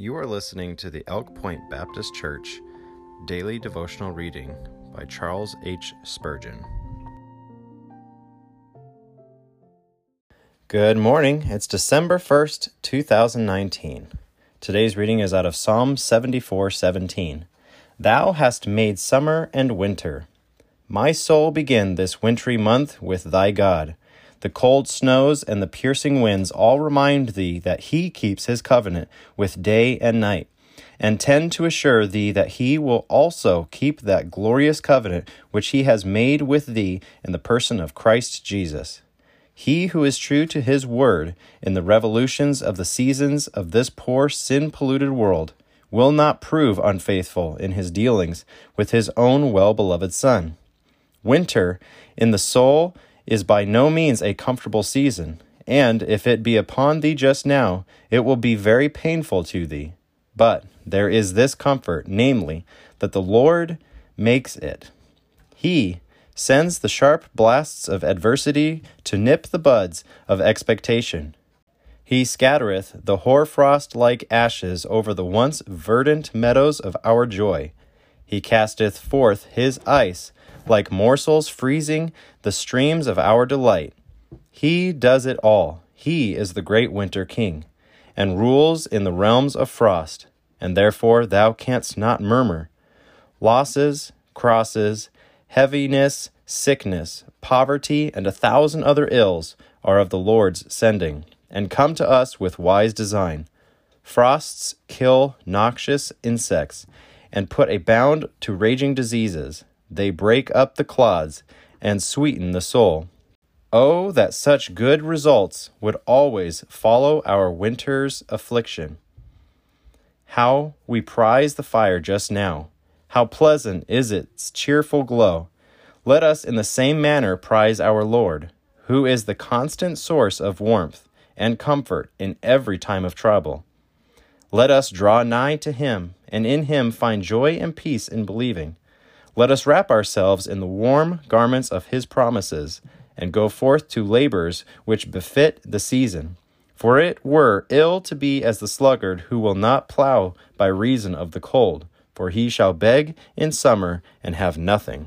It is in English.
You are listening to the Elk Point Baptist Church Daily Devotional Reading by Charles H. Spurgeon. Good morning. It's December 1st, 2019. Today's reading is out of Psalm 74:17. Thou hast made summer and winter. My soul begin this wintry month with thy God. The cold snows and the piercing winds all remind thee that he keeps his covenant with day and night, and tend to assure thee that he will also keep that glorious covenant which he has made with thee in the person of Christ Jesus. He who is true to his word in the revolutions of the seasons of this poor sin polluted world will not prove unfaithful in his dealings with his own well beloved Son. Winter in the soul is by no means a comfortable season, and if it be upon thee just now, it will be very painful to thee. But there is this comfort, namely, that the Lord makes it. He sends the sharp blasts of adversity to nip the buds of expectation. He scattereth the hoarfrost like ashes over the once verdant meadows of our joy. He casteth forth his ice like morsels freezing the streams of our delight. He does it all. He is the great winter king, and rules in the realms of frost, and therefore thou canst not murmur. Losses, crosses, heaviness, sickness, poverty, and a thousand other ills are of the Lord's sending, and come to us with wise design. Frosts kill noxious insects, and put a bound to raging diseases. They break up the clods and sweeten the soul. Oh, that such good results would always follow our winter's affliction. How we prize the fire just now! How pleasant is its cheerful glow! Let us in the same manner prize our Lord, who is the constant source of warmth and comfort in every time of trouble. Let us draw nigh to him, and in him find joy and peace in believing. Let us wrap ourselves in the warm garments of his promises, and go forth to labors which befit the season. For it were ill to be as the sluggard who will not plow by reason of the cold, for he shall beg in summer and have nothing.